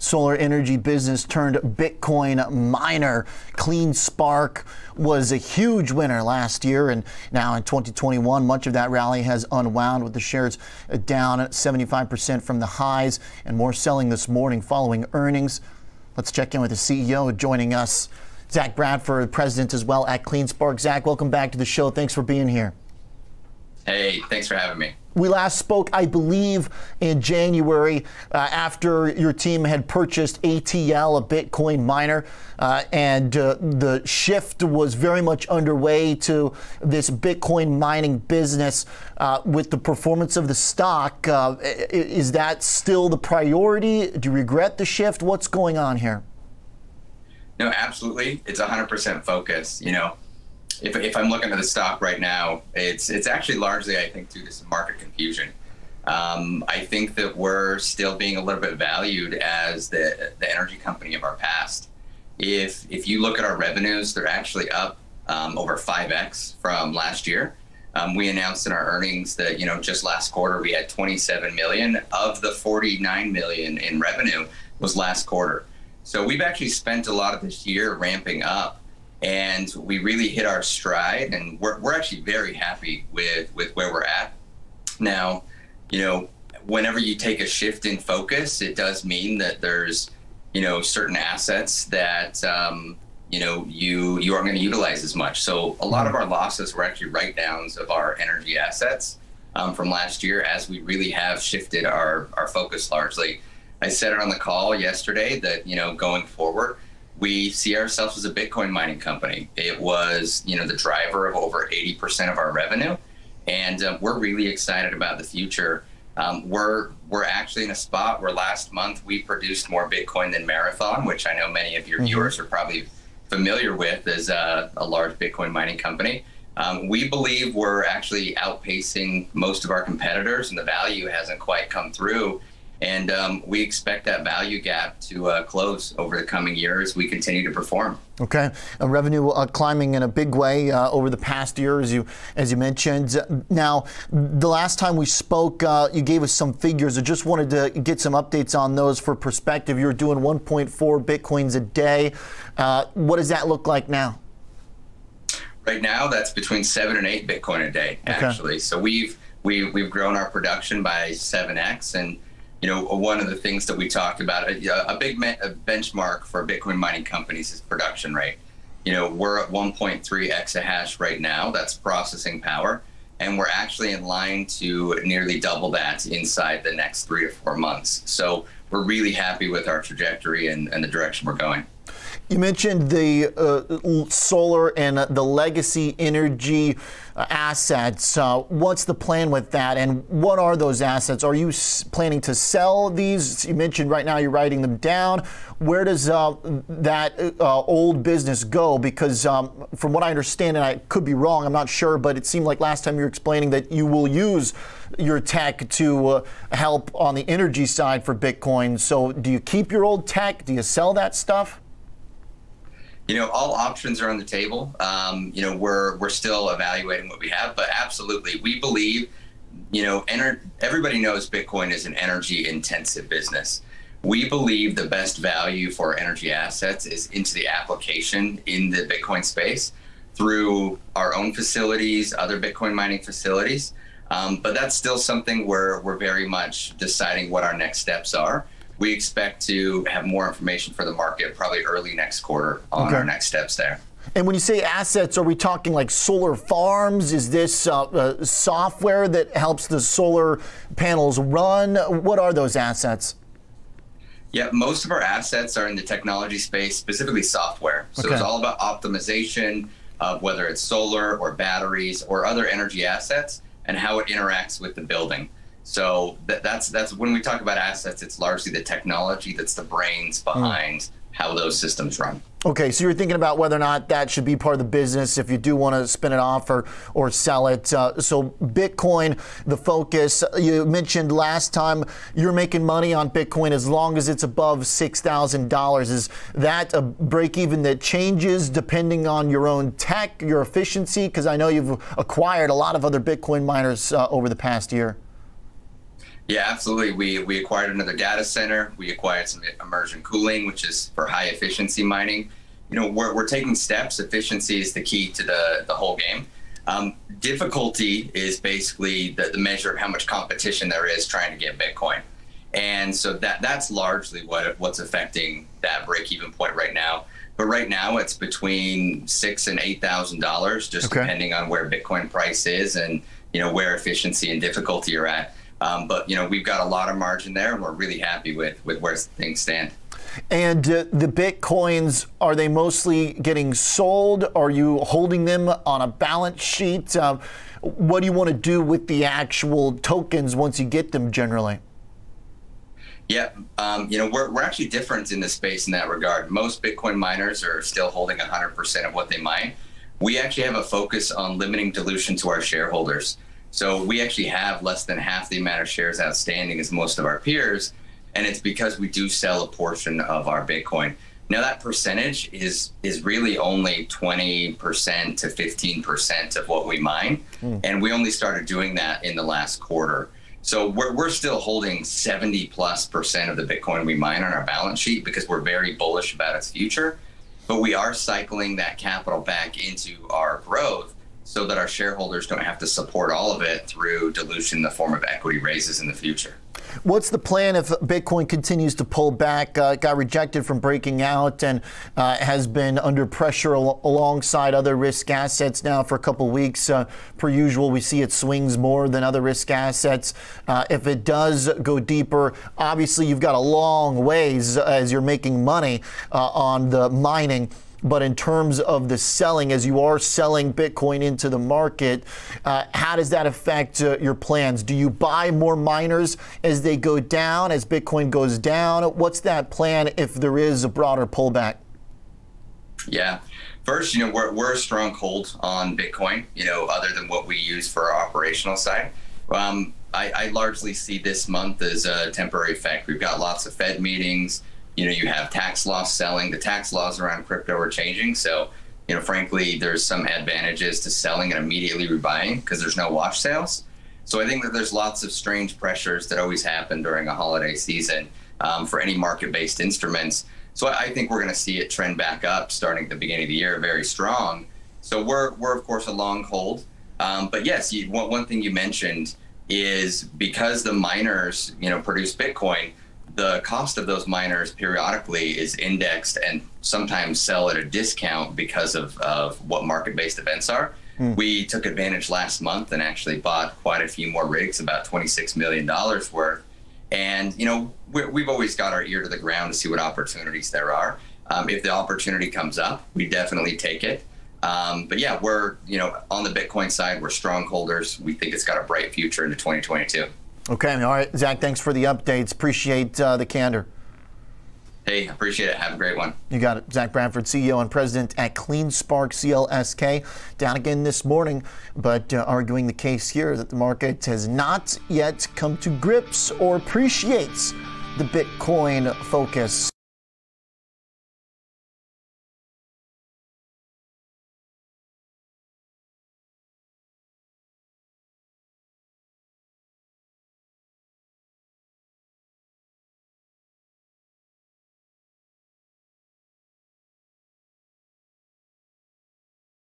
solar energy business turned Bitcoin miner. CleanSpark was a huge winner last year, and now in 2021, much of that rally has unwound with the shares down 75% from the highs and more selling this morning following earnings. Let's check in with the CEO joining us, Zach Bradford, president as well at CleanSpark. Zach, welcome back to the show. Thanks for being here. Hey, thanks for having me. We last spoke, I believe, in January uh, after your team had purchased ATL, a Bitcoin miner, uh, and uh, the shift was very much underway to this Bitcoin mining business. Uh, with the performance of the stock, uh, is that still the priority? Do you regret the shift? What's going on here? No, absolutely. It's 100% focus. You know, if, if I'm looking at the stock right now, it's it's actually largely, I think, due to some market confusion. Um, I think that we're still being a little bit valued as the the energy company of our past. If if you look at our revenues, they're actually up um, over 5x from last year. Um, we announced in our earnings that you know just last quarter we had 27 million of the 49 million in revenue was last quarter. So we've actually spent a lot of this year ramping up and we really hit our stride and we're, we're actually very happy with with where we're at. Now you know whenever you take a shift in focus it does mean that there's you know certain assets that um, you know you you aren't going to utilize as much. So a lot of our losses were actually write downs of our energy assets um, from last year as we really have shifted our our focus largely. I said it on the call yesterday that you know going forward we see ourselves as a Bitcoin mining company. It was, you know, the driver of over 80% of our revenue, and uh, we're really excited about the future. Um, we're we're actually in a spot where last month we produced more Bitcoin than Marathon, which I know many of your mm-hmm. viewers are probably familiar with as a, a large Bitcoin mining company. Um, we believe we're actually outpacing most of our competitors, and the value hasn't quite come through and um, we expect that value gap to uh, close over the coming year as we continue to perform. Okay, uh, revenue uh, climbing in a big way uh, over the past year, as you as you mentioned. Now, the last time we spoke, uh, you gave us some figures. I just wanted to get some updates on those for perspective. You're doing 1.4 bitcoins a day. Uh, what does that look like now? Right now, that's between seven and eight bitcoin a day, okay. actually. So we've we, we've grown our production by seven x and you know, one of the things that we talked about, uh, a, a big me- a benchmark for Bitcoin mining companies is production rate. You know, we're at 1.3 exahash right now. That's processing power. And we're actually in line to nearly double that inside the next three to four months. So we're really happy with our trajectory and, and the direction we're going. You mentioned the uh, solar and uh, the legacy energy uh, assets. Uh, what's the plan with that, and what are those assets? Are you s- planning to sell these? You mentioned right now you're writing them down. Where does uh, that uh, old business go? Because um, from what I understand, and I could be wrong, I'm not sure, but it seemed like last time you were explaining that you will use your tech to help on the energy side for Bitcoin. So, do you keep your old tech? Do you sell that stuff? You know, all options are on the table. Um, you know, we're we're still evaluating what we have, but absolutely, we believe, you know, everybody knows Bitcoin is an energy intensive business. We believe the best value for energy assets is into the application in the Bitcoin space through our own facilities, other Bitcoin mining facilities. Um, but that's still something where we're very much deciding what our next steps are we expect to have more information for the market probably early next quarter on okay. our next steps there. And when you say assets, are we talking like solar farms? Is this uh, uh, software that helps the solar panels run? What are those assets? Yeah, most of our assets are in the technology space, specifically software. So okay. it's all about optimization of whether it's solar or batteries or other energy assets and how it interacts with the building. So that, that's that's when we talk about assets, it's largely the technology that's the brains hmm. behind mm. how those systems run. Okay, so you're thinking about whether or not that should be part of the business if you do want to spin it off or or sell it. Uh, so Bitcoin, the focus. You mentioned last time you're making money on Bitcoin as long as it's above six thousand dollars. Is that a break even that changes depending on your own tech, your efficiency? Because I know you've acquired a lot of other Bitcoin miners uh, over the past year. Yeah, absolutely. We we acquired another data center. We acquired some immersion cooling, which is for high efficiency mining. You know, we're, we're taking steps. Efficiency is the key to the the whole game. Um, difficulty is basically the, the measure of how much competition there is trying to get Bitcoin, and so that that's largely what what's affecting that break even point right now. But right now, it's between six and eight thousand dollars, just okay. depending on where Bitcoin price is and you know where efficiency and difficulty are at. Um, but you know, we've got a lot of margin there, and we're really happy with with where things stand. And uh, the bitcoins are they mostly getting sold? Are you holding them on a balance sheet? Uh, what do you want to do with the actual tokens once you get them? Generally. Yeah, um, you know, we're, we're actually different in the space in that regard. Most Bitcoin miners are still holding 100% of what they mine. We actually have a focus on limiting dilution to our shareholders. So we actually have less than half the amount of shares outstanding as most of our peers, and it's because we do sell a portion of our Bitcoin. Now that percentage is is really only 20% to 15% of what we mine, mm. and we only started doing that in the last quarter. So we're, we're still holding 70 plus percent of the Bitcoin we mine on our balance sheet because we're very bullish about its future. But we are cycling that capital back into our growth so that our shareholders don't have to support all of it through dilution in the form of equity raises in the future. What's the plan if Bitcoin continues to pull back? Uh, got rejected from breaking out and uh, has been under pressure al- alongside other risk assets now for a couple weeks. Uh, per usual, we see it swings more than other risk assets. Uh, if it does go deeper, obviously you've got a long ways as you're making money uh, on the mining. But in terms of the selling, as you are selling Bitcoin into the market, uh, how does that affect uh, your plans? Do you buy more miners as they go down, as Bitcoin goes down? What's that plan if there is a broader pullback? Yeah. First, you know, we're, we're a strong hold on Bitcoin, you know, other than what we use for our operational side. Um, I, I largely see this month as a temporary effect. We've got lots of Fed meetings you know, you have tax loss selling. The tax laws around crypto are changing. So, you know, frankly, there's some advantages to selling and immediately rebuying because there's no wash sales. So I think that there's lots of strange pressures that always happen during a holiday season um, for any market-based instruments. So I think we're going to see it trend back up starting at the beginning of the year, very strong. So we're we're of course a long hold. Um, but yes, you, one, one thing you mentioned is because the miners, you know, produce Bitcoin the cost of those miners periodically is indexed and sometimes sell at a discount because of, of what market based events are. Mm. We took advantage last month and actually bought quite a few more rigs, about $26 million worth. And, you know, we have always got our ear to the ground to see what opportunities there are. Um, if the opportunity comes up, we definitely take it. Um, but yeah, we're, you know, on the Bitcoin side, we're strong holders. We think it's got a bright future into 2022. Okay. All right. Zach, thanks for the updates. Appreciate uh, the candor. Hey, appreciate it. Have a great one. You got it. Zach Bradford, CEO and president at CleanSpark CLSK, down again this morning, but uh, arguing the case here that the market has not yet come to grips or appreciates the Bitcoin focus.